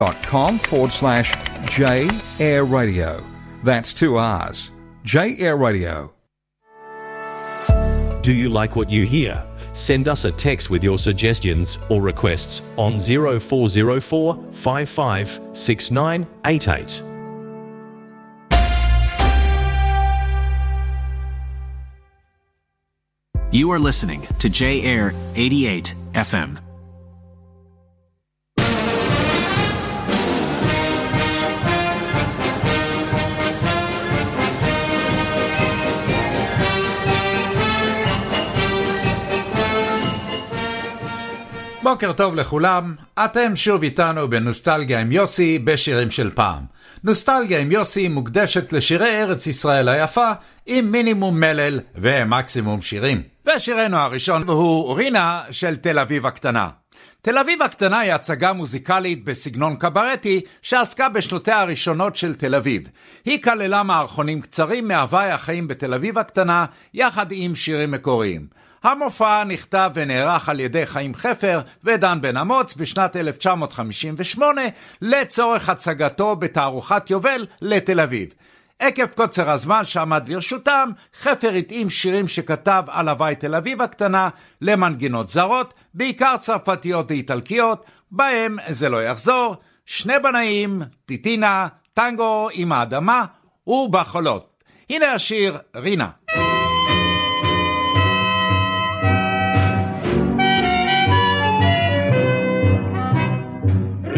dot com forward slash J Air Radio. That's two R's. J Air Radio. Do you like what you hear? Send us a text with your suggestions or requests on 0404 55 6988. You are listening to J Air 88 FM. בוקר טוב לכולם, אתם שוב איתנו בנוסטלגיה עם יוסי בשירים של פעם. נוסטלגיה עם יוסי מוקדשת לשירי ארץ ישראל היפה עם מינימום מלל ומקסימום שירים. ושירנו הראשון הוא רינה של תל אביב הקטנה. תל אביב הקטנה היא הצגה מוזיקלית בסגנון קברטי שעסקה בשנותיה הראשונות של תל אביב. היא כללה מערכונים קצרים מהוואי החיים בתל אביב הקטנה, יחד עם שירים מקוריים. המופע נכתב ונערך על ידי חיים חפר ודן בן אמוץ בשנת 1958 לצורך הצגתו בתערוכת יובל לתל אביב. עקב קוצר הזמן שעמד לרשותם, חפר התאים שירים שכתב על הוואי תל אביב הקטנה למנגינות זרות, בעיקר צרפתיות ואיטלקיות, בהם זה לא יחזור, שני בנאים, טיטינה, טנגו עם האדמה ובחולות. הנה השיר רינה.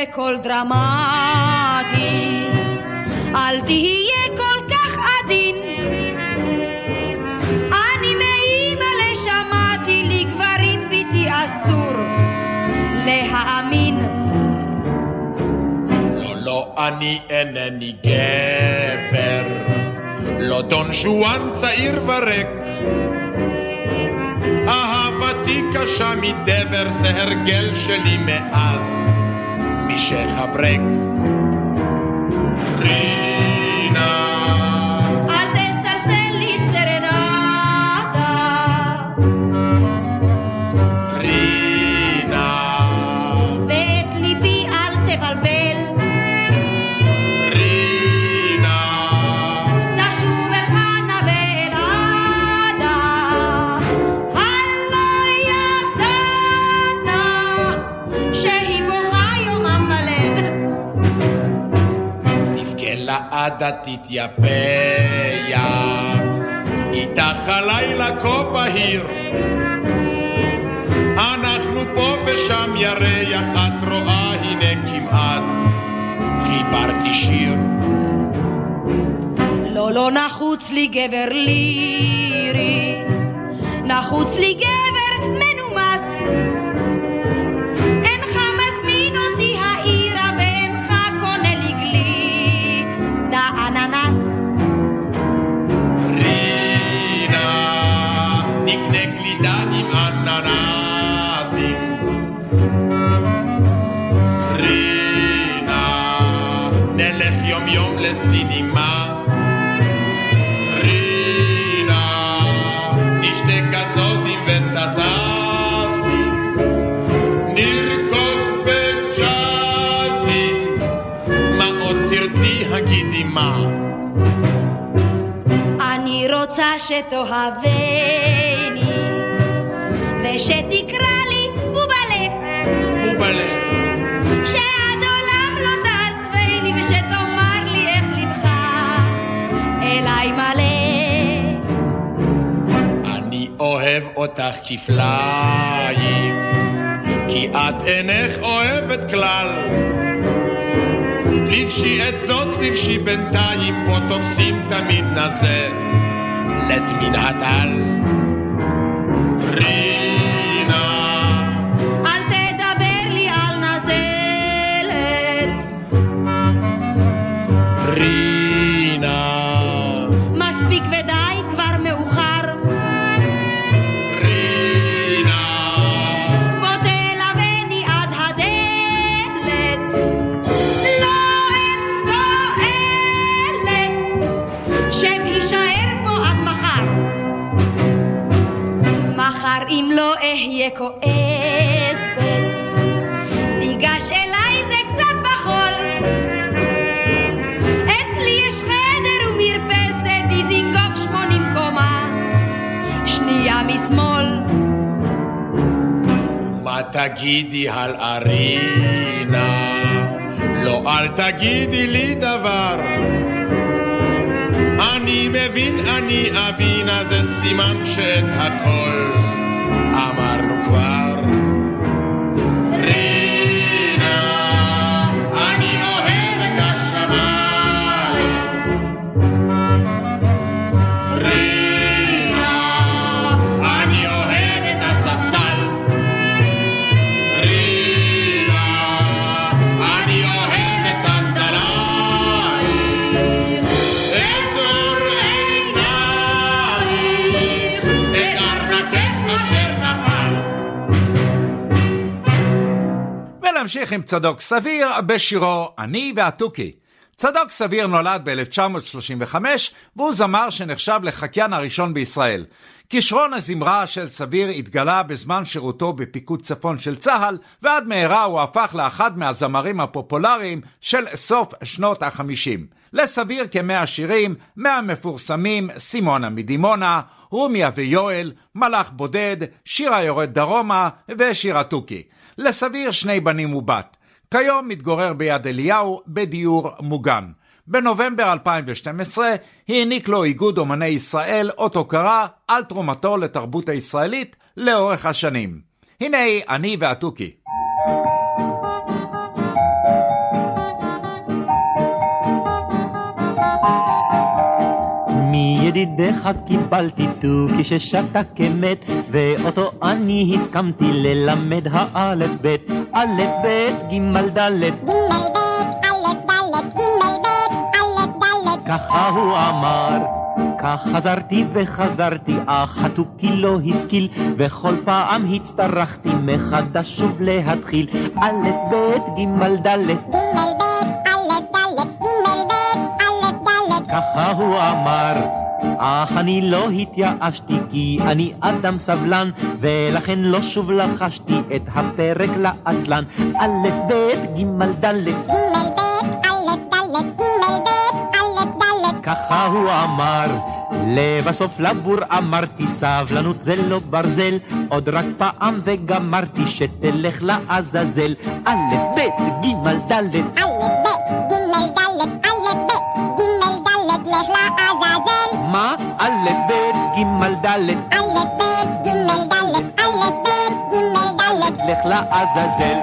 בקול דרמטי, אל תהיה כל כך עדין. אני מאימא לשמעתי, לגברים ביתי אסור להאמין. לא, לא, אני אינני גבר, לא דון שואן צעיר וריק. אהבתי קשה מדבר, זה הרגל שלי מאז, משחברק. רינה, תתייפח, איתך הלילה כה בהיר. אנחנו פה ושם ירח, את רואה הנה כמעט חיברתי שיר. לא, לא נחוץ לי גבר לירי, נחוץ לי גבר שתאהבני ושתקרא לי בובלה ובלב. שעד עולם לא תעזבני ושתאמר לי איך לבך אליי מלא אני אוהב אותך כפליים, כי את אינך אוהבת כלל. לבשי את זאת, לבשי בינתיים, פה תופסים תמיד נזה, planète minatale תגידי על ארינה? לא, אל תגידי לי דבר. אני מבין, אני אבין, אז זה סימן שאת הכל אמרנו ונמשיך עם צדוק סביר בשירו "אני והתוכי". צדוק סביר נולד ב-1935 והוא זמר שנחשב לחקיין הראשון בישראל. כישרון הזמרה של סביר התגלה בזמן שירותו בפיקוד צפון של צה"ל ועד מהרה הוא הפך לאחד מהזמרים הפופולריים של סוף שנות החמישים. לסביר כמאה שירים, מהמפורסמים סימונה מדימונה, רומיה ויואל, מלאך בודד, שיר היורד דרומה ושיר התוכי. לסביר שני בנים ובת. כיום מתגורר ביד אליהו בדיור מוגן. בנובמבר 2012 העניק לו איגוד אומני ישראל אות הוקרה על תרומתו לתרבות הישראלית לאורך השנים. הנה אני והתוכי. מידידך קיבלתי תוכי ששתה כמת, ואותו אני הסכמתי ללמד האלף בית, א' ב' ג' ד'. ככה הוא אמר, כך חזרתי וחזרתי, אך התוכי לא השכיל, וכל פעם הצטרכתי מחדש שוב להתחיל, א' ב' ג' ד'. ככה הוא אמר. אך אני לא התייאשתי כי אני אדם סבלן ולכן לא שוב לחשתי את הפרק לעצלן. א' ב' ג' ד' ככה הוא אמר לבסוף לבור אמרתי סבלנות זה לא ברזל עוד רק פעם וגמרתי שתלך לעזאזל. א' ב' ג' ד' מה? א' ב' ג' ד' לך לעזאזל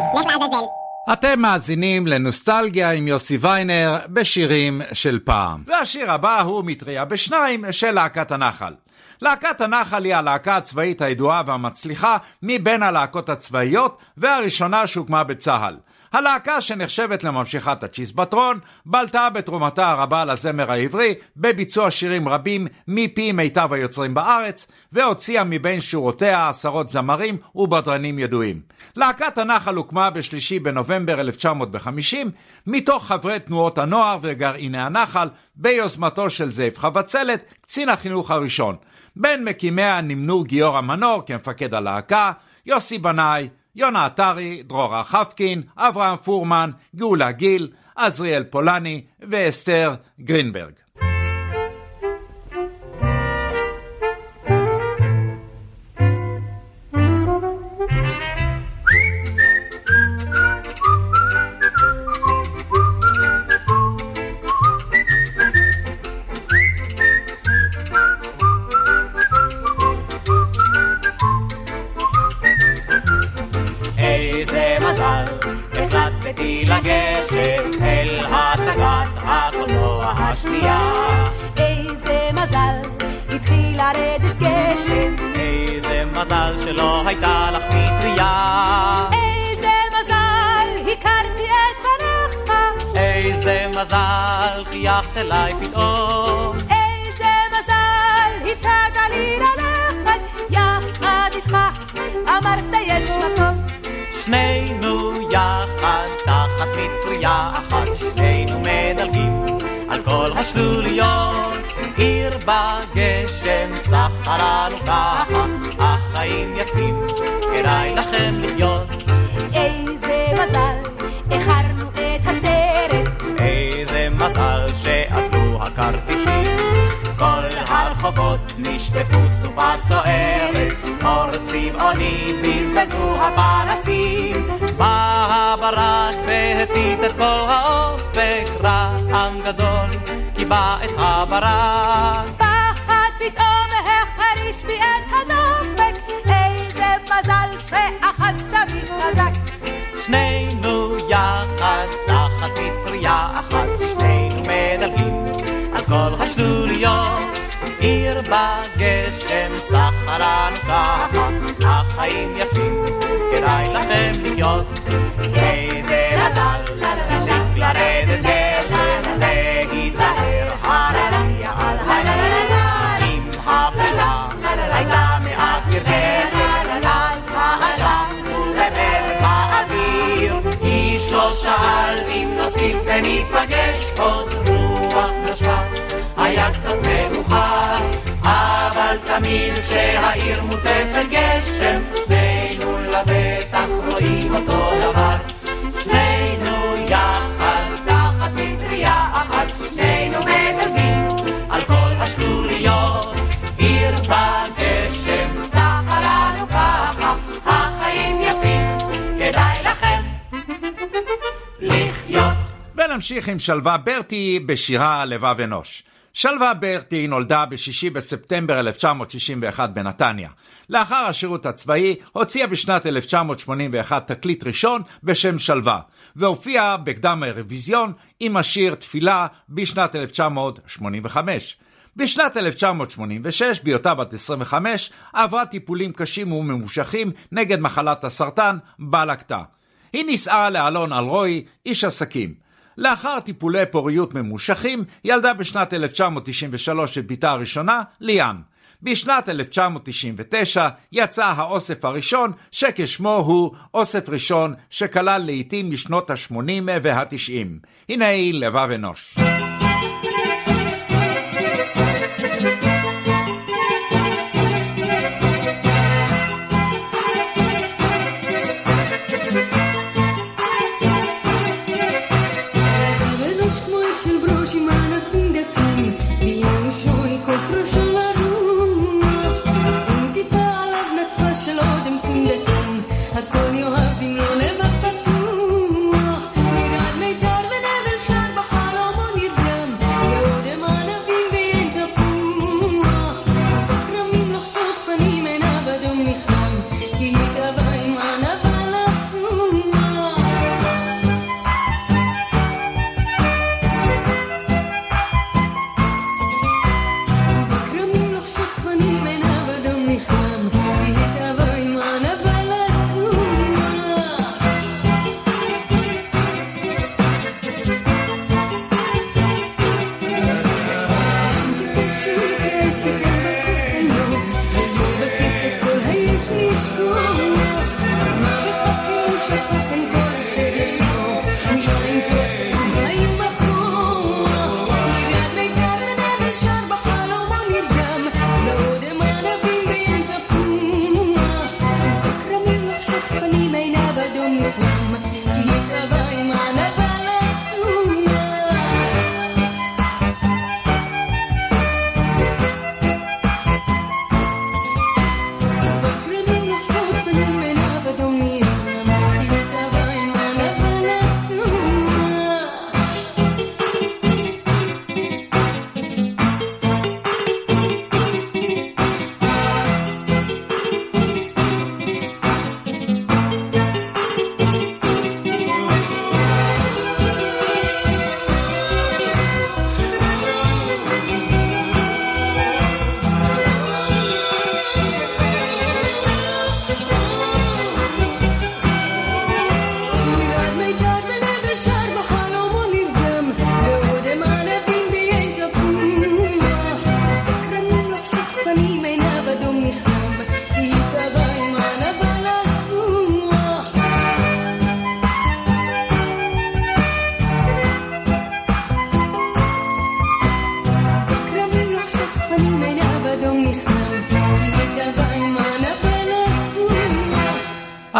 אתם מאזינים לנוסטלגיה עם יוסי ויינר בשירים של פעם. והשיר הבא הוא מטריה בשניים של להקת הנחל. להקת הנחל היא הלהקה הצבאית הידועה והמצליחה מבין הלהקות הצבאיות והראשונה שהוקמה בצה"ל. הלהקה שנחשבת לממשיכת הצ'יזבטרון, בלטה בתרומתה הרבה לזמר העברי, בביצוע שירים רבים מפי מיטב היוצרים בארץ, והוציאה מבין שורותיה עשרות זמרים ובדרנים ידועים. להקת הנחל הוקמה בשלישי בנובמבר 1950, מתוך חברי תנועות הנוער וגרעיני הנחל, ביוזמתו של זאב חבצלת, קצין החינוך הראשון. בין מקימיה נמנו גיורא מנור כמפקד הלהקה, יוסי בנאי, יונה עטרי, דרורה חפקין, אברהם פורמן, גאולה גיל, עזריאל פולני ואסתר גרינברג. לכם לחיות. איזה מזל, הפסיק לרדת גשם, והתבהר הרקיע על הלילה. עם הפלה הייתה מעט נרגשת, אז העשן הוא במזג האוויר. איש לא שאל אם נוסיף וניפגש, עוד רוח נשבה, היה קצת מאוחר. אבל תמיד כשהעיר מוצפת גשם, ונמשיך עם שלווה ברטי בשירה לבב אנוש. שלווה ברטי נולדה ב-6 בספטמבר 1961 בנתניה. לאחר השירות הצבאי הוציאה בשנת 1981 תקליט ראשון בשם שלווה, והופיעה בקדם האירוויזיון עם השיר תפילה בשנת 1985. בשנת 1986, בהיותה בת 25, עברה טיפולים קשים וממושכים נגד מחלת הסרטן, בה לקתה. היא נישאה לאלון אלרועי, איש עסקים. לאחר טיפולי פוריות ממושכים, ילדה בשנת 1993 את בתה הראשונה, ליאן. בשנת 1999 יצא האוסף הראשון, שכשמו הוא אוסף ראשון שכלל לעיתים משנות ה-80 וה-90. הנה היא לבב אנוש.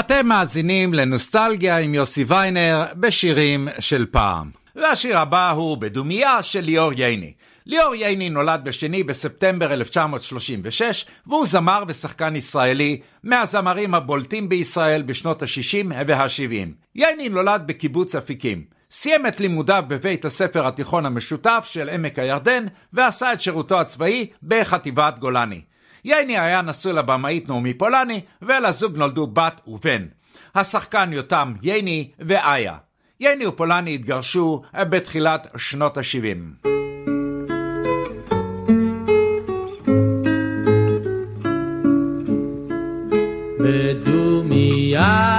אתם מאזינים לנוסטלגיה עם יוסי ויינר בשירים של פעם. והשיר הבא הוא בדומייה של ליאור ייני. ליאור ייני נולד בשני בספטמבר 1936, והוא זמר ושחקן ישראלי, מהזמרים הבולטים בישראל בשנות ה-60 וה-70. ייני נולד בקיבוץ אפיקים. סיים את לימודיו בבית הספר התיכון המשותף של עמק הירדן, ועשה את שירותו הצבאי בחטיבת גולני. ייני היה נשוי לבמאית נעמי פולני, ולזוג נולדו בת ובן. השחקן יותם ייני ואיה. ייני ופולני התגרשו בתחילת שנות ה-70. בדומיית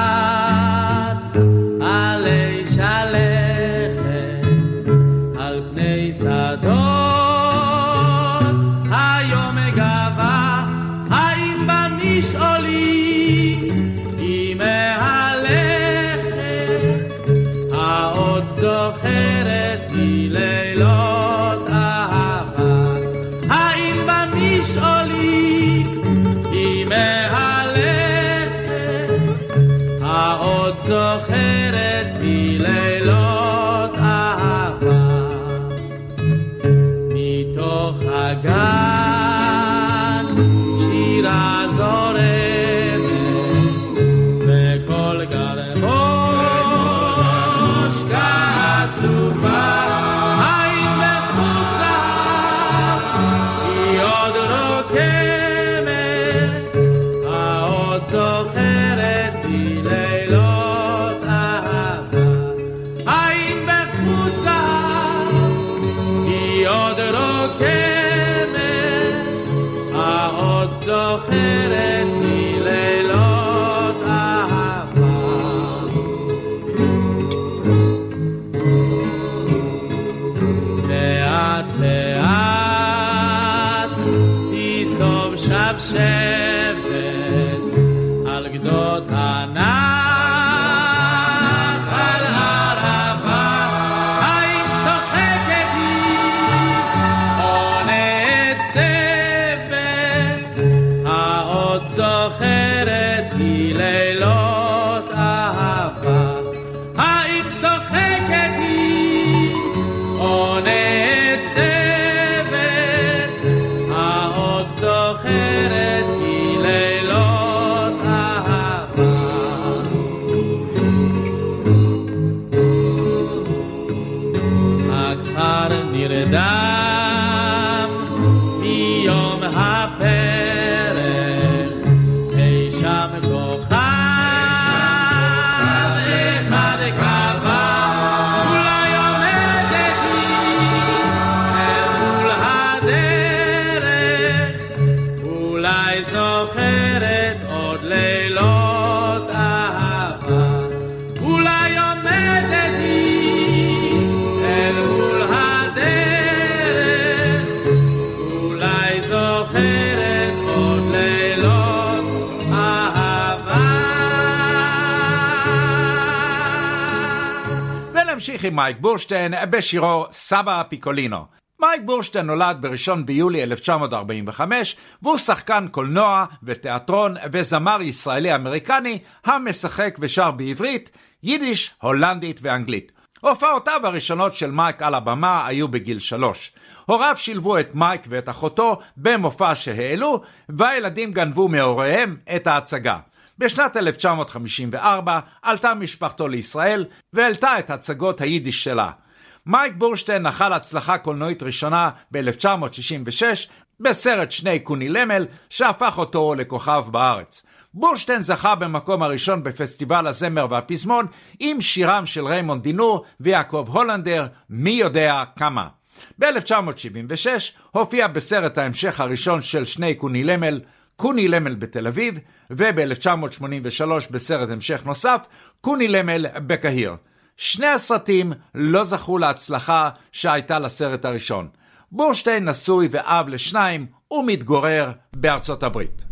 אהבה ונמשיך עם מייק בורשטיין בשירו סבא פיקולינו. מייק בורשטיין נולד ב-1 ביולי 1945, והוא שחקן קולנוע ותיאטרון וזמר ישראלי-אמריקני המשחק ושר בעברית, יידיש, הולנדית ואנגלית. הופעותיו הראשונות של מייק על הבמה היו בגיל שלוש. הוריו שילבו את מייק ואת אחותו במופע שהעלו, והילדים גנבו מהוריהם את ההצגה. בשנת 1954 עלתה משפחתו לישראל והעלתה את הצגות היידיש שלה. מייק בורשטיין נחל הצלחה קולנועית ראשונה ב-1966 בסרט שני קוני למל, שהפך אותו לכוכב בארץ. בורשטיין זכה במקום הראשון בפסטיבל הזמר והפזמון עם שירם של ריימונד דינור ויעקב הולנדר, מי יודע כמה. ב-1976 הופיע בסרט ההמשך הראשון של שני קוני למל, קוני למל בתל אביב, וב-1983 בסרט המשך נוסף, קוני למל בקהיר. שני הסרטים לא זכו להצלחה שהייתה לסרט הראשון. בורשטיין נשוי ואב לשניים ומתגורר בארצות הברית.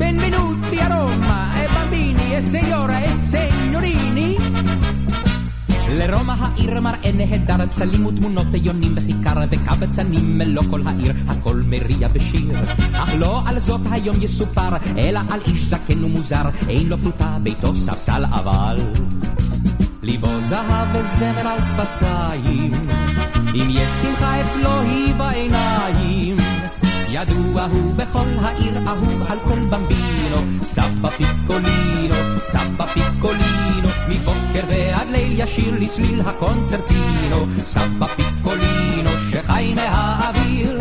Benvenuti a Roma, e bambini, e signora, e signorini. לרומא העיר מראה נהדר, פסלים ותמונות יונים וכיכר וקבצנים מלוא כל העיר, הכל מריע בשיר. אך לא על זאת היום יסופר, אלא על איש זקן ומוזר, אין לו פלוטה, ביתו ספסל אבל. ליבו זהב וזמר על שפתיים, אם יש שמחה אצלו היא בעיניים. ידוע הוא בכל העיר אהוב על כל במבינו, סבא פיקולינו, סבא פיקולינו, מבוקר ישיר לצליל הקונצרטינו, סבא פיקולינו שחי מהאוויר.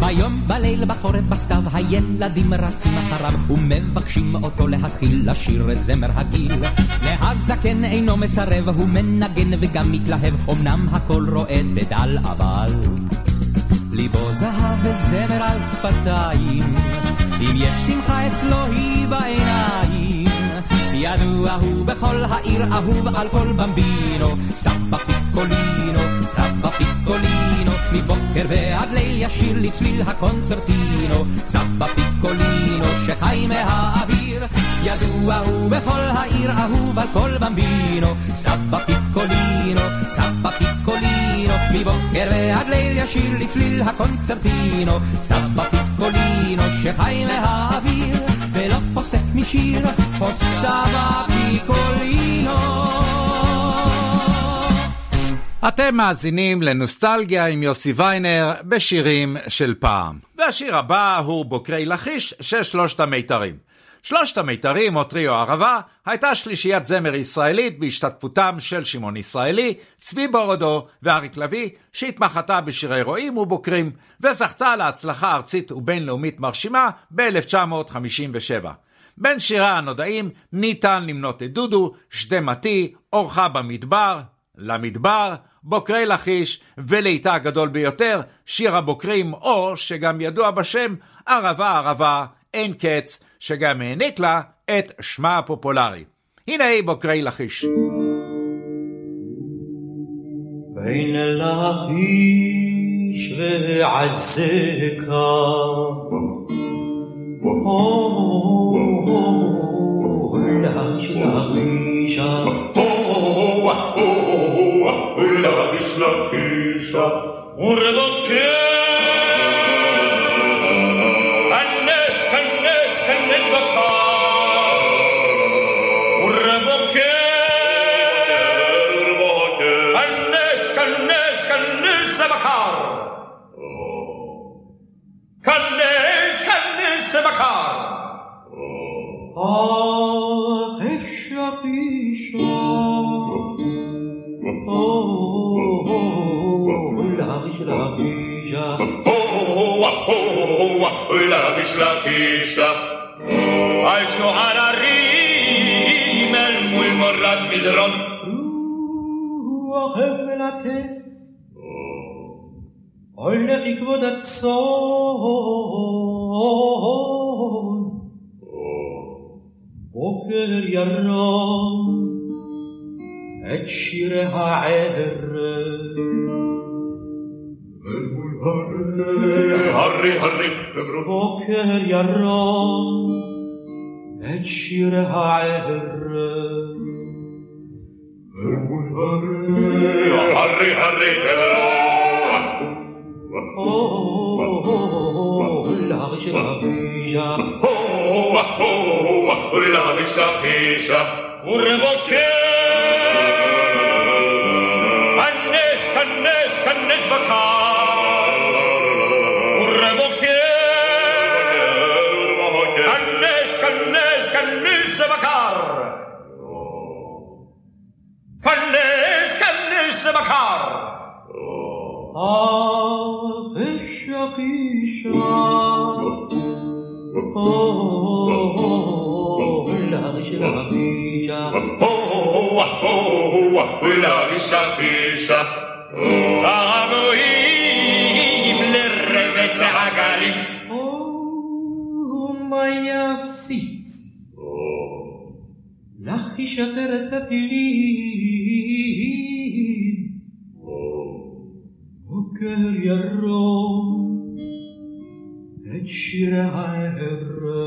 ביום בליל בחורף בסתיו הילדים רצים אחריו ומבקשים אותו להתחיל לשיר את זמר הגיל. מהזקן אינו מסרב, הוא מנגן וגם מתלהב, אמנם הכל רועד ודל אבל ליבו זהב וזמר על שפתיים, אם יש שמחה אצלו היא בעיניים. ידוע הוא בכל העיר אהוב על כל במבינו, סבא פיקולינו, סבא פיקולינו, מבוקר ועד ליל ישיר לצליל הקונצרטינו, סבא פיקולינו שחי מהאוויר, ידוע הוא בכל העיר אהוב על כל במבינו, סבא פיקולינו, סבא פיקולינו, מבוקר ועד ליל ישיר לצליל הקונצרטינו, סבא פיקולינו שחי מהאוויר. פוסק משיר, פוסבה פיקולינו. אתם מאזינים לנוסטלגיה עם יוסי ויינר בשירים של פעם. והשיר הבא הוא בוקרי לכיש של שלושת המיתרים. שלושת המיתרים, או טריו ערבה, הייתה שלישיית זמר ישראלית בהשתתפותם של שמעון ישראלי, צבי בורודו ואריק לביא, שהתמחתה בשירי רועים ובוקרים, וזכתה להצלחה ארצית ובינלאומית מרשימה ב-1957. בין שיריה הנודעים ניתן למנות את דודו, שדמתי, אורחה במדבר, למדבר, בוקרי לכיש, ולעיתה הגדול ביותר, שיר הבוקרים, או שגם ידוע בשם ערבה ערבה, אין קץ, שגם העניק לה את שמה הפופולרי. הנה היא בוקרי לכיש. לכיש לכישה ורבוקר ولا مش لقيشة عايشوا على الريم والمرات بالرن روحهم لطيف قلنا في كبودة صون بكر يا الرام اتشيرها عذر. Harry, Harry, بكرة بكر يا الرام هتشيرها عهر Harry, Harry, Oh, lavish, lavish, oh, oh, lavish, lavish, oh, oh Oh, my feet. Oh. Lach ich atere tapilin. Oh. Oker yarrom. Et shira herre.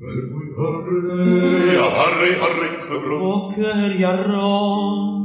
Herre, herre, herre, herre.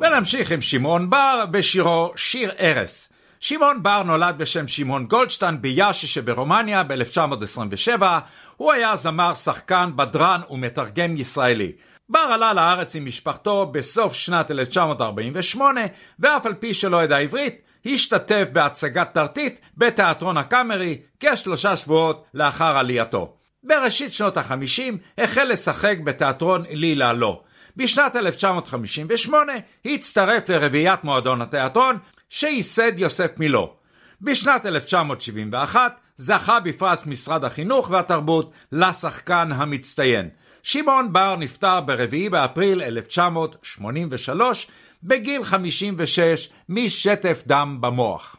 ונמשיך עם שמעון בר בשירו שיר ארס. שמעון בר נולד בשם שמעון גולדשטיין ביאשי שברומניה ב-1927. הוא היה זמר, שחקן, בדרן ומתרגם ישראלי. בר עלה לארץ עם משפחתו בסוף שנת 1948, ואף על פי שלא ידע עברית, השתתף בהצגת תרטיף בתיאטרון הקאמרי כשלושה שבועות לאחר עלייתו. בראשית שנות ה-50 החל לשחק בתיאטרון לילה לא. בשנת 1958 הצטרף לרביעיית מועדון התיאטרון שייסד יוסף מילו. בשנת 1971 זכה בפרס משרד החינוך והתרבות לשחקן המצטיין. שמעון בר נפטר ב-4 באפריל 1983 בגיל 56 משטף דם במוח.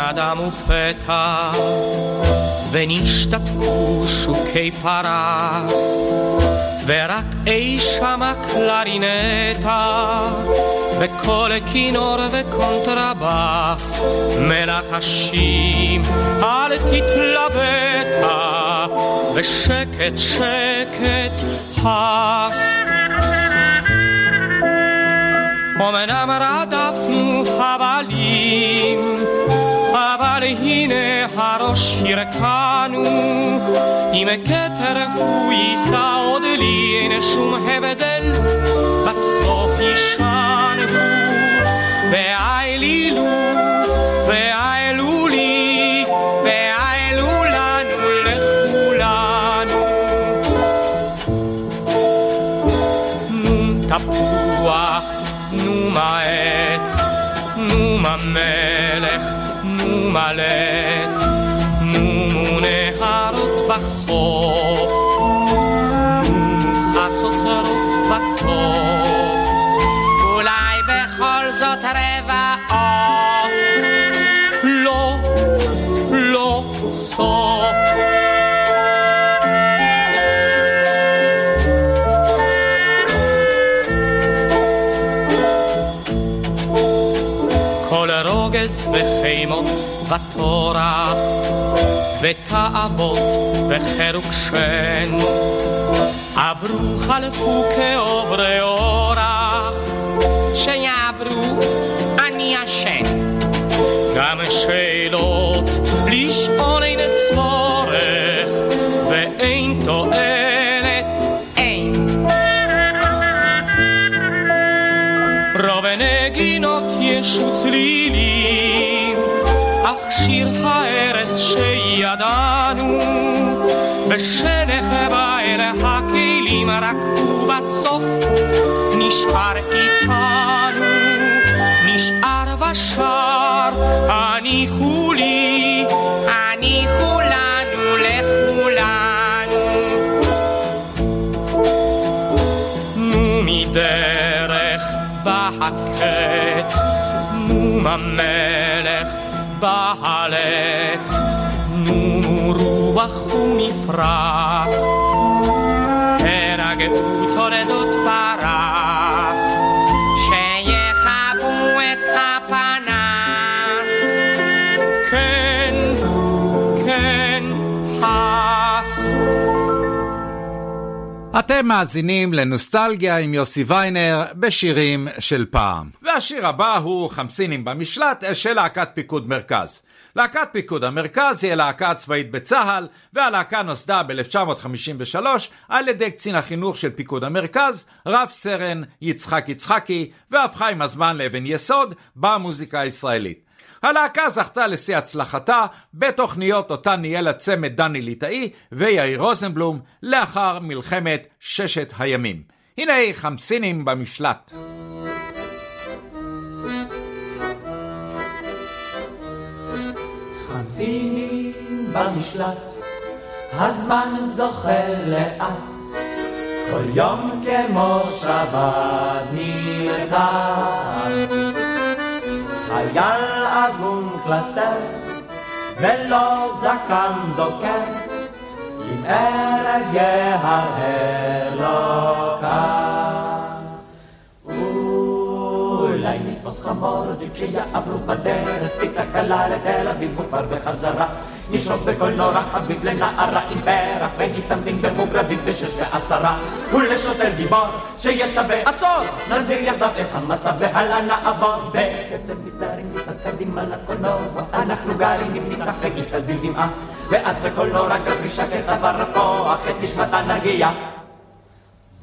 וירן אדם ופתע, ונשתתקו שוקי פרס, ורק אי שמה קלרינטה, וקול כינור וקונטרבס, מלחשים אל תתלבטה, ושקט שקט הס. אמנם רדפנו חבלים, אבל הנה הראש הרכנו, אם כתר הוא יישא עוד לי, אין שום הבדל, בסוף יישן הוא, והעלילו, והעלו לי, והעלו לנו לכולנו. נום תפוח נו מה עץ, נו מה וטורח ותאוות וחירוק שן. עברו חלפו כעוברי אורח. שיעברו אני ישן. גם שאלות לשאול אין צורך ואין תועלת אין. רוב הנגינות ישו אך שיר הארס שידענו, ושנחבא אל הכלים רק ובסוף נשאר איתנו, נשאר ושר, הניחו לי, הניחו לנו לכולנו. נו מדרך בא הקץ, נו המלך בא הלץ, נו רוח ומפרש, הרגעו תולדות פרס, שיכבו את הפנס. כן, כן, הס. אתם מאזינים לנוסטלגיה עם יוסי ויינר בשירים של פעם. והשיר הבא הוא חמסינים במשלט של להקת פיקוד מרכז. להקת פיקוד המרכז היא הלהקה הצבאית בצה"ל, והלהקה נוסדה ב-1953 על ידי קצין החינוך של פיקוד המרכז, רב סרן יצחק יצחקי, והפכה עם הזמן לאבן יסוד במוזיקה הישראלית. הלהקה זכתה לשיא הצלחתה בתוכניות אותן ניהל הצמד דני ליטאי ויאיר רוזנבלום לאחר מלחמת ששת הימים. הנה חמסינים במשלט. חמסינים במשלט, הזמן זוחל לאט, כל יום כמו שבת נרתע. חייל עגום קלסתר, ולא זקן דוקר, עם ארג יהרהר לא קר. נתפוס חמור ג'יפ שיעברו בדרך, פיצה קלה לתל אביב וכבר בחזרה. נשרוק בקולנוע חביב לנערה עם פרח, והתעמדים במוגרבים בשש ועשרה. ולשוטר גיבור שיצווה עצור, נסביר יחדיו את המצב והלאה נעבור. בקצב סדרים קצת קדימה לקולנוע, אנחנו גרים עם ניצח והיא תזיל דמעה. ואז בקולנוע גברי שקט עבר רב כוח את נשמתה נרגיע.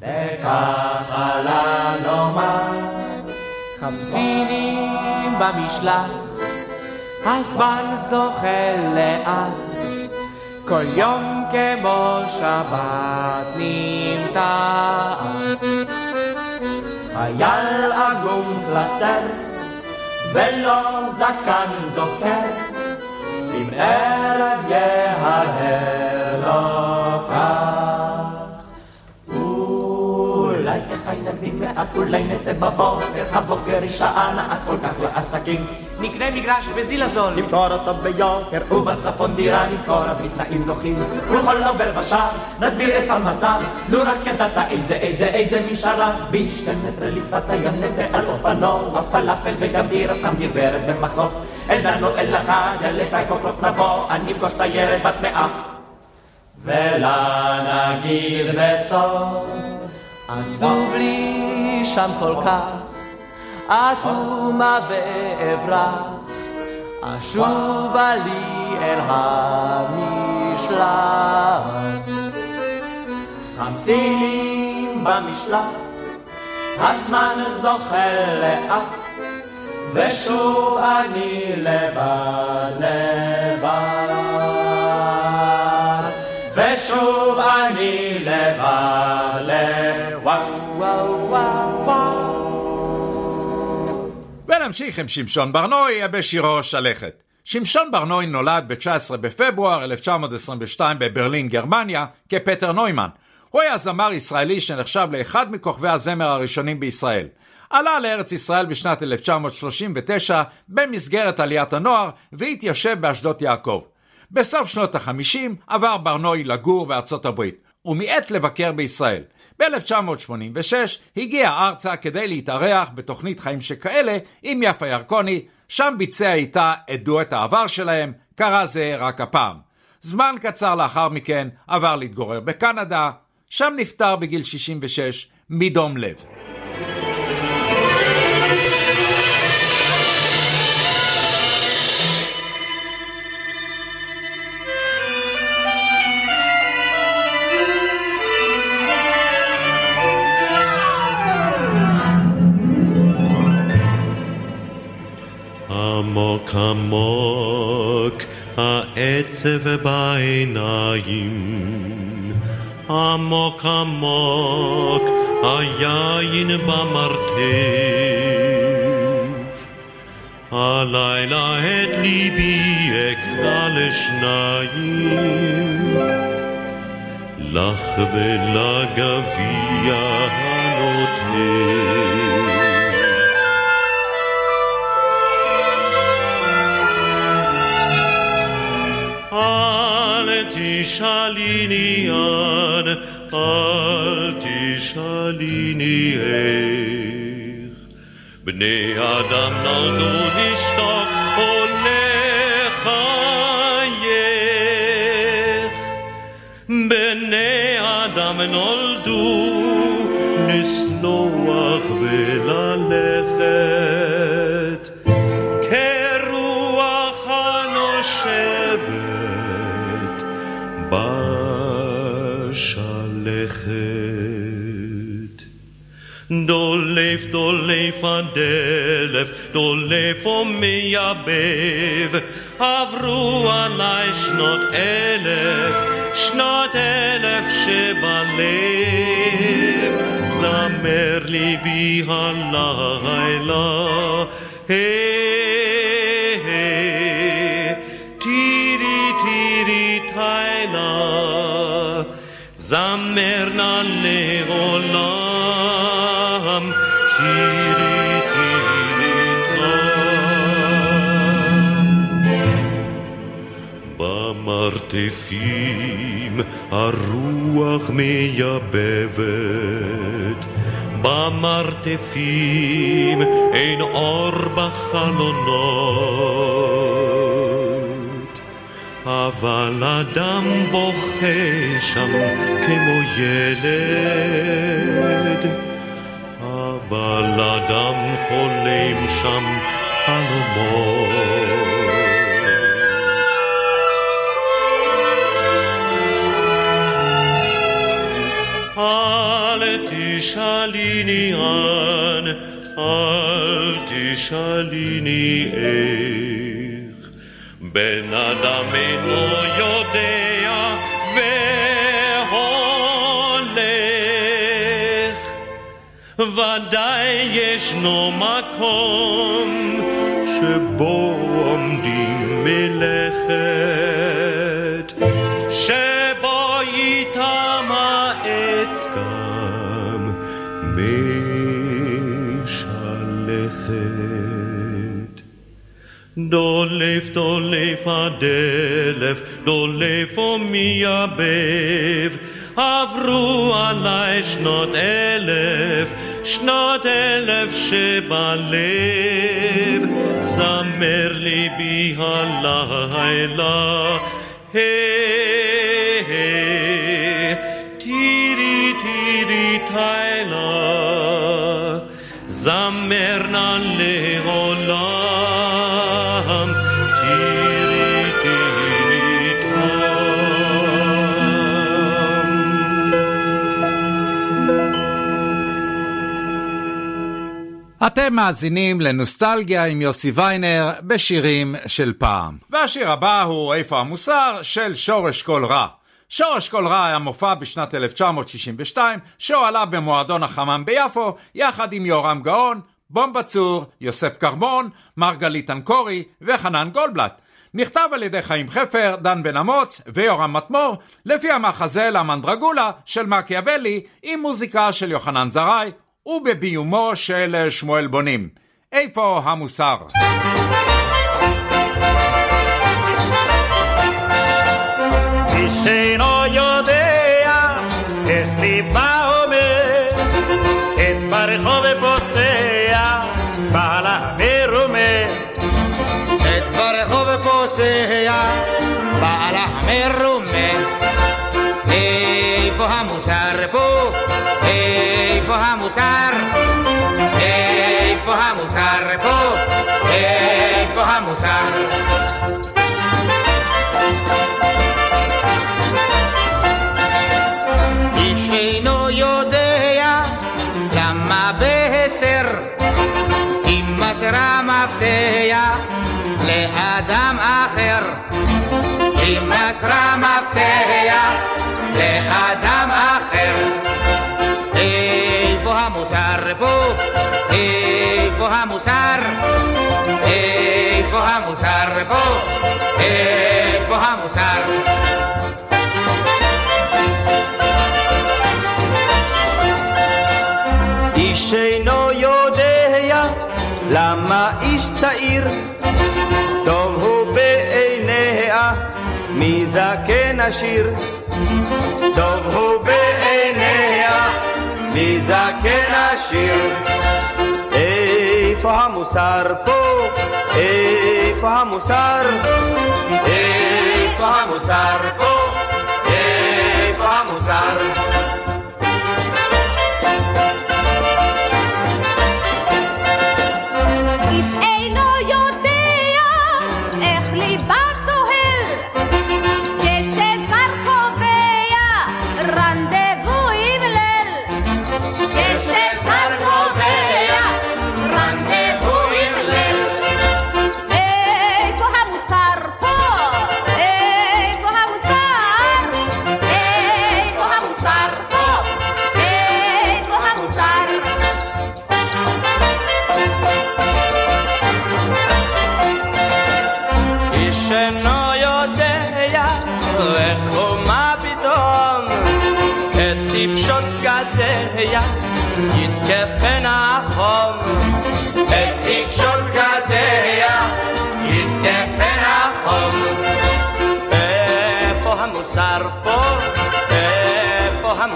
וככה לנאמר חמסינים במשלט הזמן זוחל לאט, כל יום כמו שבת נמתעת. חייל עגום פלסטר, ולא זקן דוקר, עם ערב יהרהר מעט, אולי נצא בבוקר, הבוקר היא שעה נעה כל כך לעסקים. נקנה מגרש בזיל הזול, נמכור אותו ביוקר, ובצפון דירה נזכור בתנאים נוחים. ולכל עובר בשער נסביר את המצב, לו רק ידעת איזה איזה איזה משארה. ב-12 לשפת הים נצא על אופנוע, פלאפל וגם תירס חם גברת במחסוף. אין לנו אלא קדיה לפי קוקלות נבוא, אני אפגוש תיירת בת מאה. ולה נגיד בסוף, עצוב לי שם כל כך. אקומה ואברח, אשובה לי אל המשלט. חמסינים במשלט, הזמן זוחל לאט, ושוב אני לבד לבד. ושוב אני לבד לבד. וואו וואו וואו ונמשיך עם שמשון ברנוי בשירו שלכת. שמשון ברנוי נולד ב-19 בפברואר 1922 בברלין, גרמניה, כפטר נוימן. הוא היה זמר ישראלי שנחשב לאחד מכוכבי הזמר הראשונים בישראל. עלה לארץ ישראל בשנת 1939 במסגרת עליית הנוער והתיישב באשדות יעקב. בסוף שנות ה-50 עבר ברנוי לגור בארצות הברית, ומיעט לבקר בישראל. ב-1986 הגיע ארצה כדי להתארח בתוכנית חיים שכאלה עם יפה ירקוני, שם ביצע איתה את דואט העבר שלהם, קרה זה רק הפעם. זמן קצר לאחר מכן עבר להתגורר בקנדה, שם נפטר בגיל 66 מדום לב. עמוק העצב בעיניים, עמוק עמוק היין במרתף. הלילה את ליבי אקרא לשניים, לך ולגביע הנוטף. אל תשאליני יד, אל תשאליני איך. בני אדם נולדו לשתוק או לחייך. בני אדם נולדו לשנוח וללכת. Dolef, dolef adelef, dolef me, bev, avru alai shnot elef, shnot elef shebalev, zamer libi halayla, hey, hey, tiri, tiri, ta'ila. zamer na leolam, oh, במרתפים הרוח מייבבת, במרתפים אין אור בחלונות, אבל אדם בוכה שם כמו ילד, אבל אדם חולם שם חלומות. תשאליני אן, אל תשאליני איך. בן אדם אינו יודע והולך. ודאי ישנו מקום שבו עומדים מלאכת, דולף דולף הדלף, דולף ומייבב, עברו עליי שנות אלף, שנות אלף שבלב, זמר ליבי הלילה, היי היי, טירי טירי תילה, זמר נא לעולם, אתם מאזינים לנוסטלגיה עם יוסי ויינר בשירים של פעם. והשיר הבא הוא איפה המוסר של שורש כל רע. שורש כל רע היה מופע בשנת 1962 שהועלה במועדון החמם ביפו יחד עם יורם גאון, בומבה צור, יוסף כרמון, מרגלית אנקורי וחנן גולדבלט. נכתב על ידי חיים חפר, דן בן אמוץ ויורם מטמור לפי המחזה למנדרגולה של מקיאוולי עם מוזיקה של יוחנן זרעי ובביומו של שמואל בונים. איפה המוסר? מי שאינו יודע איך ליבה עומד, את ברחוב איפה המוסר פה? איפה המוסר? איש אינו יודע למה בהסתר היא מסרה מפתח לאדם אחר היא מסרה מפתח לאדם אחר איפה המוסר פה? איפה המוסר? איפה המוסר פה? איפה המוסר? איש אינו יודע למה איש צעיר טוב הוא בעיניה מזקן עשיר טוב הוא בעיניה מזקן עשיר איפה המוסר פה? איפה המוסר? איפה המוסר פה? איפה המוסר? איש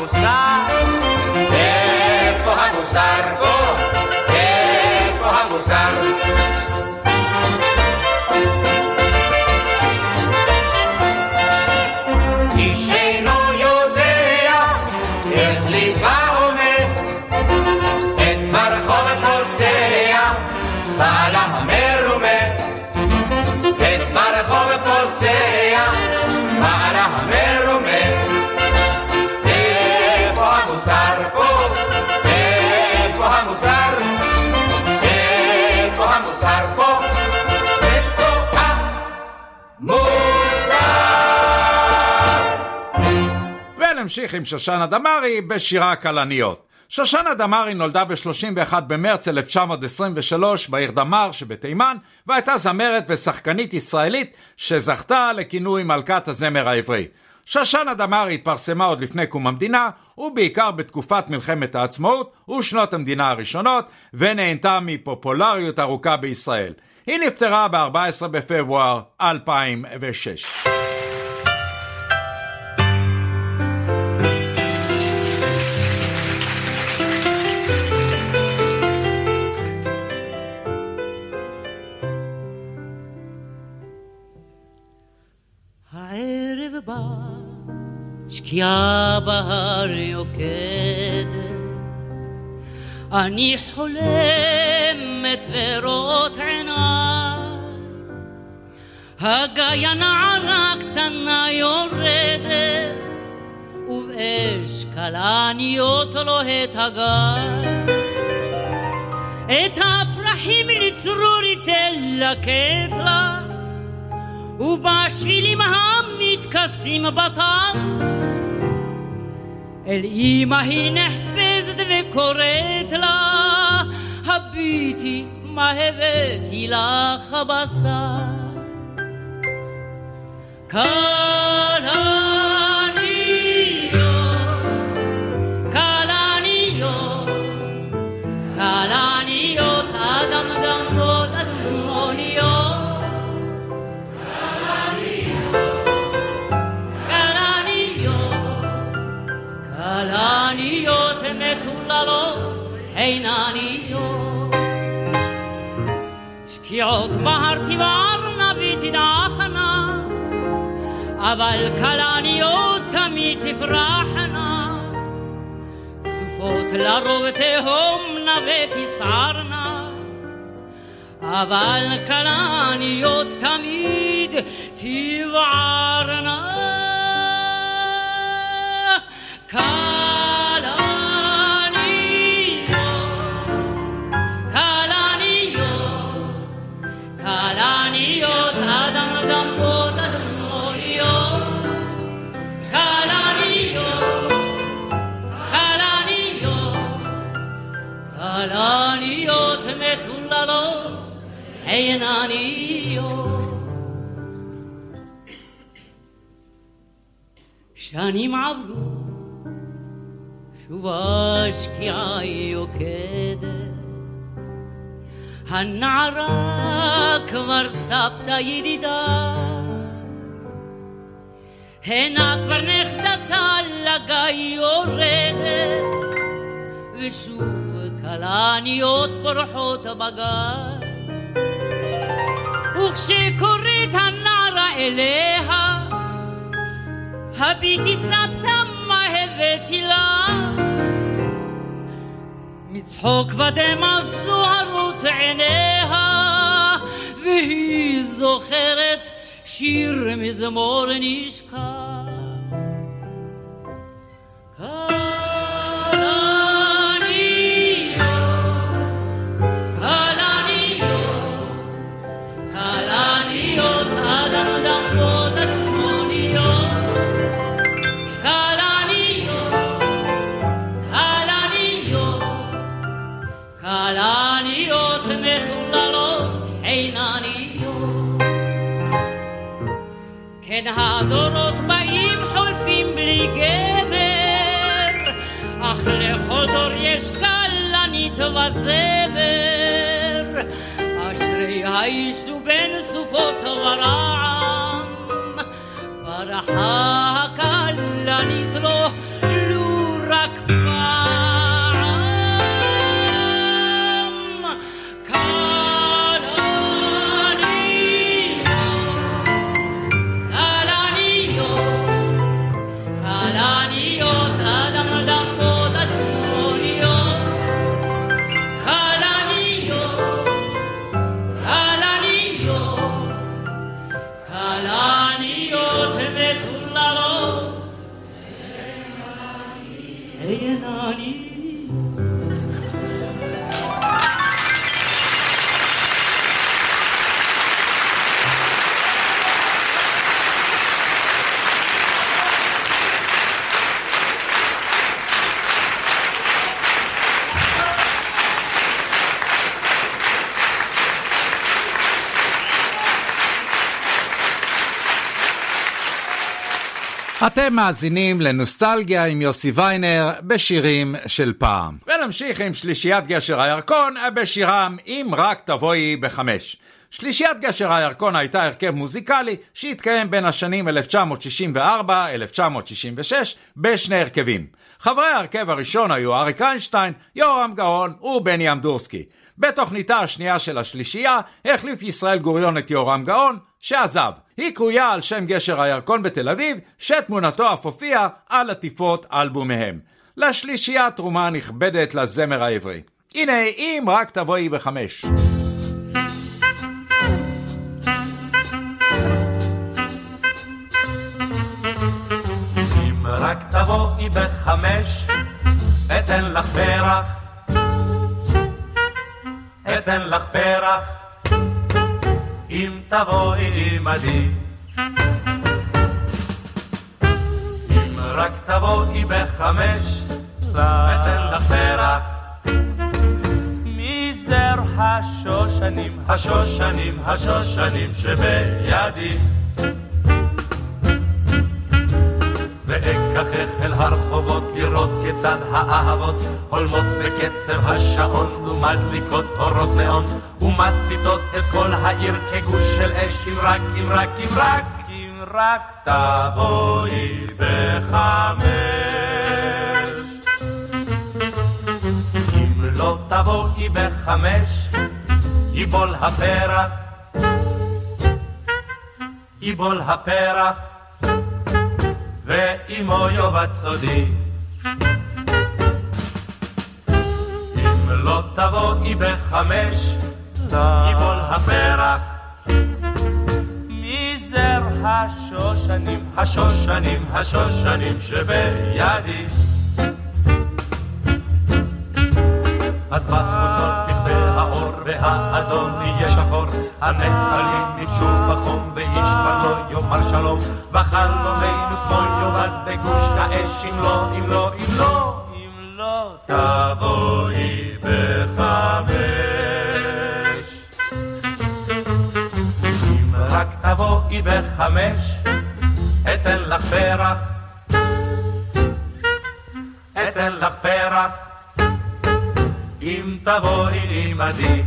המוסר? איפה המוסר פה? איפה המוסר? ונמשיך עם שושנה דמארי בשירה כלניות. שושנה דמארי נולדה ב-31 במרץ 1923 בעיר דמר שבתימן, והייתה זמרת ושחקנית ישראלית שזכתה לכינוי מלכת הזמר העברי. שושנה דמארי התפרסמה עוד לפני קום המדינה, ובעיקר בתקופת מלחמת העצמאות ושנות המדינה הראשונות, ונהנתה מפופולריות ארוכה בישראל. היא נפטרה ב-14 בפברואר 2006. שקיעה בהר יוקדת, אני חולמת ורואות עיניי, הגיא נערה קטנה יורדת, ובאש כלניות לוהט הגיא. את הפרחים לצרור תלקט לה, ובשבילים המתכסים בטל אל אמא היא נחפזת וקוראת לה הביטי מה הבאתי לך בשר כלניות מטוללות אינניות שקיעות בהר תבערנה ותדעכנה אבל כלניות תמיד תפרחנה סופות לרוב תהומנה ותסערנה אבל כלניות תמיד תבערנה שנים עברו שוב השקיעה יוקדת. הנערה כבר סבתא ידידה, הנה כבר נכדתה לגיא יורדת, ושוב כלניות פורחות בגיא. וכשקוראת הנערה אליה, הביטי סבתא מה הבאתי לך? מצחוק ודמע זוהרות עיניה, והיא זוכרת שיר מזמור נשכח. הדורות באים חולפים בלי גבר, אך לכל דור יש כלנית וזמר. אשרי האיש ובן סופות ורעם, ברחה אתם מאזינים לנוסטלגיה עם יוסי ויינר בשירים של פעם. ונמשיך עם שלישיית גשר הירקון בשירם "אם רק תבואי בחמש". שלישיית גשר הירקון הייתה הרכב מוזיקלי שהתקיים בין השנים 1964-1966 בשני הרכבים. חברי ההרכב הראשון היו אריק איינשטיין, יורם גאון ובני אמדורסקי. בתוכניתה השנייה של השלישייה החליף ישראל גוריון את יורם גאון, שעזב. היא קרויה על שם גשר הירקון בתל אביב, שתמונתו אף הופיעה על עטיפות אלבומיהם. לשלישייה תרומה נכבדת לזמר העברי. הנה, אם רק תבואי בחמש. רק תבואי בחמש, אתן לך פרח, אתן לך פרח, אם תבואי עמדי. אם רק תבואי בחמש, אתן לך פרח. מזר השושנים, השושנים, השושנים שבידי. ואקחך אל הרחובות לראות כיצד האהבות הולמות בקצב השעון ומדליקות אורות נאון ומציתות את כל העיר כגוש של אש אם רק, אם רק, אם רק, אם רק תבואי בחמש. אם לא תבואי בחמש, ייבול הפרח, ייבול הפרח ואימו יאבד סודי. אם לא תבואי בחמש, ייבול הפרח. מזר השושנים, השושנים, השושנים שבידי. אז בחוצות תכבה האור והאדום יהיה שחור, הנחלים ניגשו בחום יאמר שלום, בחלומנו כמו יאבד בגוש האש, אם לא, אם לא, אם לא, אם לא תבואי בחמש. אם רק תבואי בחמש, אתן לך פרח, אתן לך פרח. אם תבואי עמדי.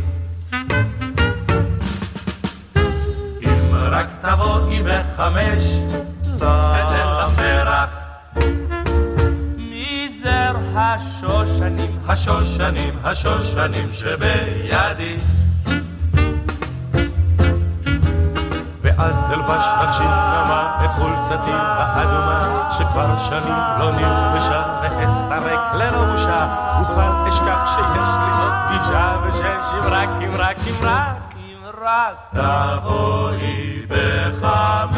רק תבואי בחמש, אתן לך פרח. מזר השושנים, השושנים, השושנים שבידי. ואז אלבש לך שינמה את חולצתי האדומה שכבר שנים לא נלבשה ואסתרק ללא בושה ובל אשכח שיש לי עוד פגישה ושש אם רק אם רק תבואי בחמש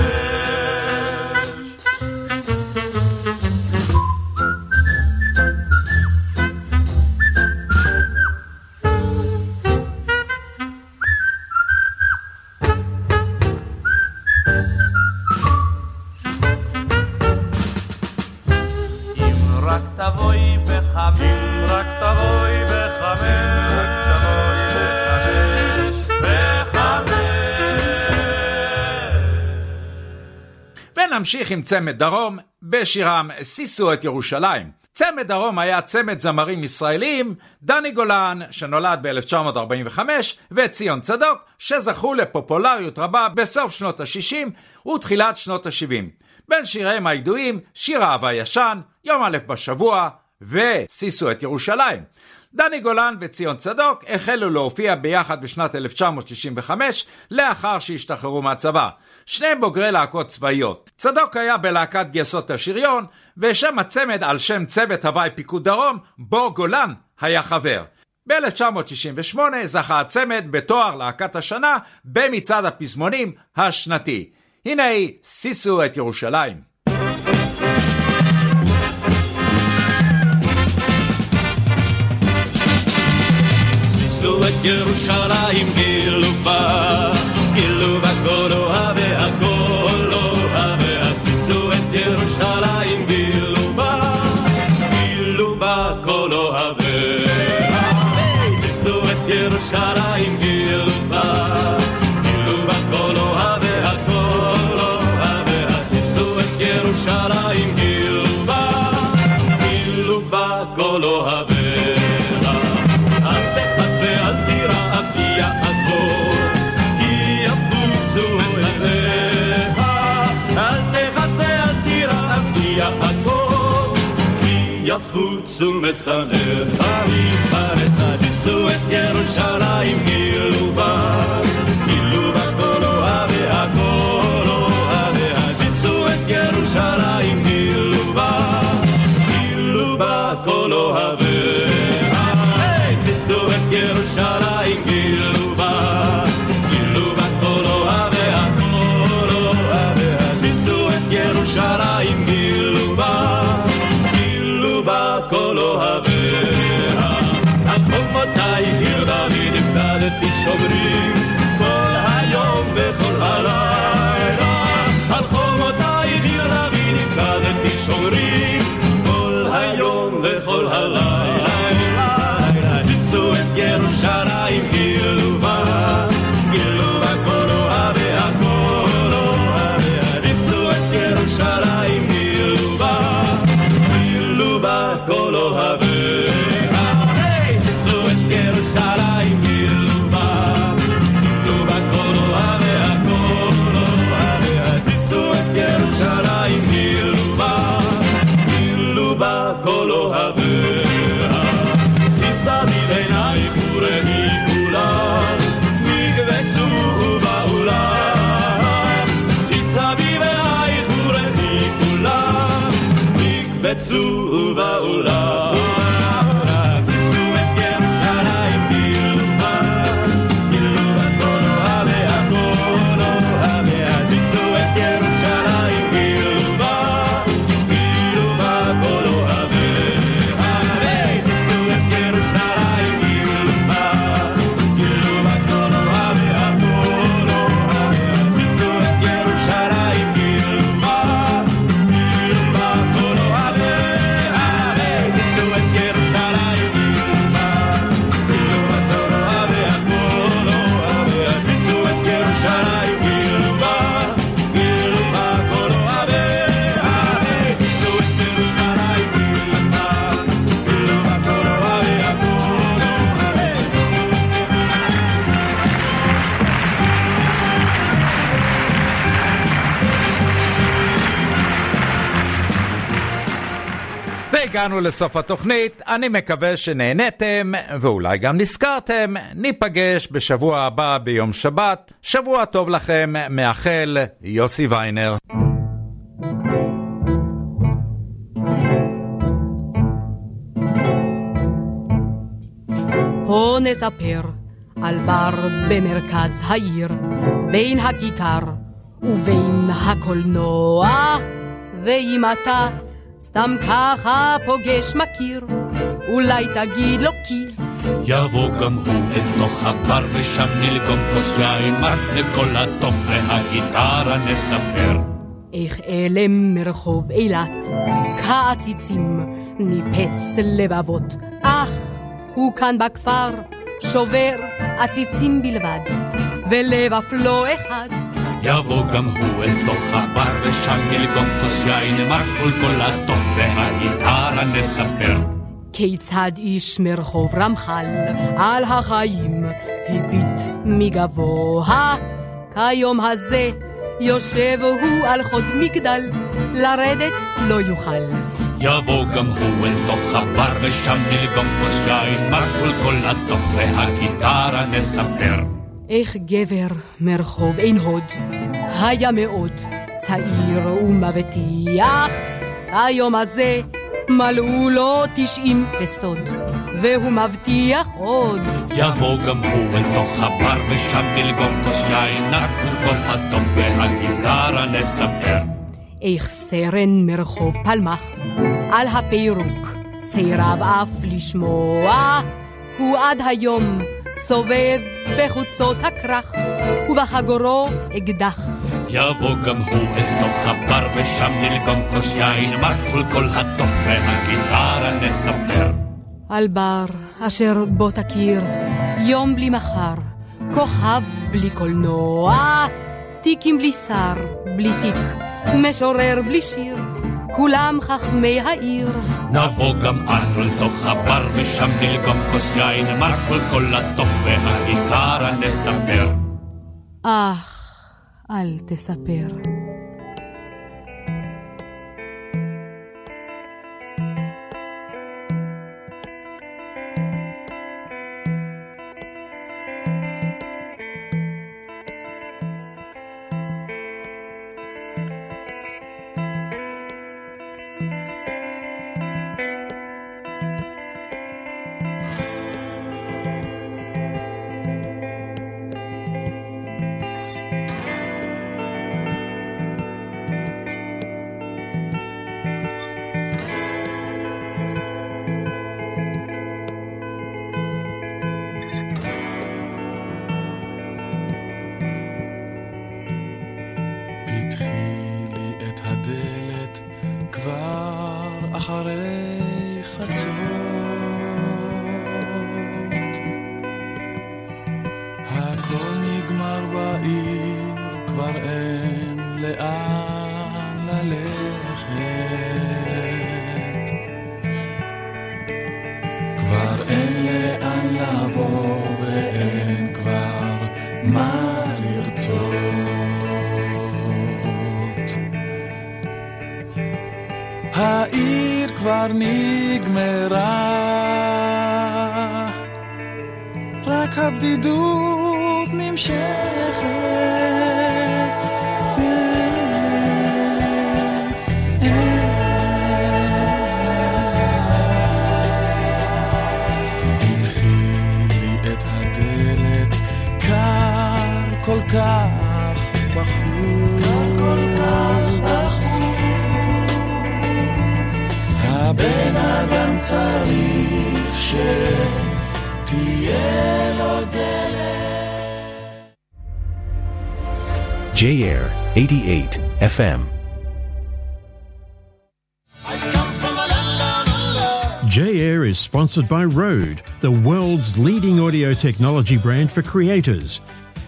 ונמשיך עם צמד דרום בשירם "שישו את ירושלים". צמד דרום היה צמד זמרים ישראלים, דני גולן, שנולד ב-1945, וציון צדוק, שזכו לפופולריות רבה בסוף שנות ה-60 ותחילת שנות ה-70. בין שיריהם הידועים, שיר אהבה ישן, יום א' בשבוע, ושישו את ירושלים. דני גולן וציון צדוק החלו להופיע ביחד בשנת 1965, לאחר שהשתחררו מהצבא. שניהם בוגרי להקות צבאיות. צדוק היה בלהקת גייסות השריון, ושם הצמד על שם צוות הוואי פיקוד דרום, בו גולן היה חבר. ב-1968 זכה הצמד בתואר להקת השנה במצעד הפזמונים השנתי. הנה היא, שישו את ירושלים. ירושלים גילו בה, zumețane והגענו לסוף התוכנית, אני מקווה שנהניתם ואולי גם נזכרתם. ניפגש בשבוע הבא ביום שבת. שבוע טוב לכם, מאחל יוסי ויינר. פה נספר על בר במרכז העיר, בין הכיכר ובין הקולנוע, ואם אתה סתם ככה פוגש מכיר, אולי תגיד לו כי יבוא גם הוא אל תוך הבר ושם נלגום כוס יין מרק לכל הטוב והגיטרה נספר. איך אלה מרחוב אילת, כעציצים, ניפץ לבבות, אך הוא כאן בכפר, שובר עציצים בלבד, ולב אף לא אחד, יבוא גם הוא אל תוך הבר ושם ילגום כוס יין מרקול כל הטוב והגיטרה נספר. כיצד איש מרחוב רמח"ל על החיים הביט מגבוה? כיום הזה יושב הוא על חוד מגדל לרדת לא יוכל. יבוא גם הוא אל תוך הבר ושם ילגום כוס יין מרקול כל הטוב והגיטרה נספר איך גבר מרחוב עין הוד היה מאוד צעיר ומבטיח היום הזה מלאו לו תשעים בסוד והוא מבטיח עוד. יבוא גם הוא אל תוך הבר ושם ילגום כוס יין נרקול כל הטוב והגיטרה נספר. איך סרן מרחוב פלמח על הפירוק סירב אף לשמוע הוא עד היום סובב בחוצות הכרך ובחגורו אקדח. יבוא גם הוא אל תוך הבר ושם נלגום כוס יין מרקול כל הטוב והגיטרה נספר. על בר אשר בו תכיר יום בלי מחר כוכב בלי קולנוע תיקים בלי שר בלי תיק משורר בלי שיר כולם חכמי העיר. נבוא גם אנו אל תוך הבר ושם נלגום כוס יין מרקול כל הטוב והגיטרה נספר. אך אל תספר כבר sponsored by Rode, the world's leading audio technology brand for creators.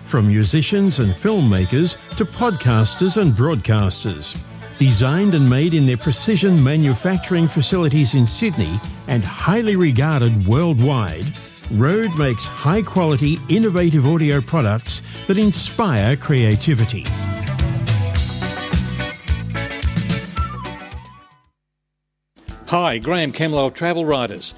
From musicians and filmmakers to podcasters and broadcasters. Designed and made in their precision manufacturing facilities in Sydney and highly regarded worldwide, Rode makes high quality, innovative audio products that inspire creativity. Hi, Graham Kemlow of Travel Writers.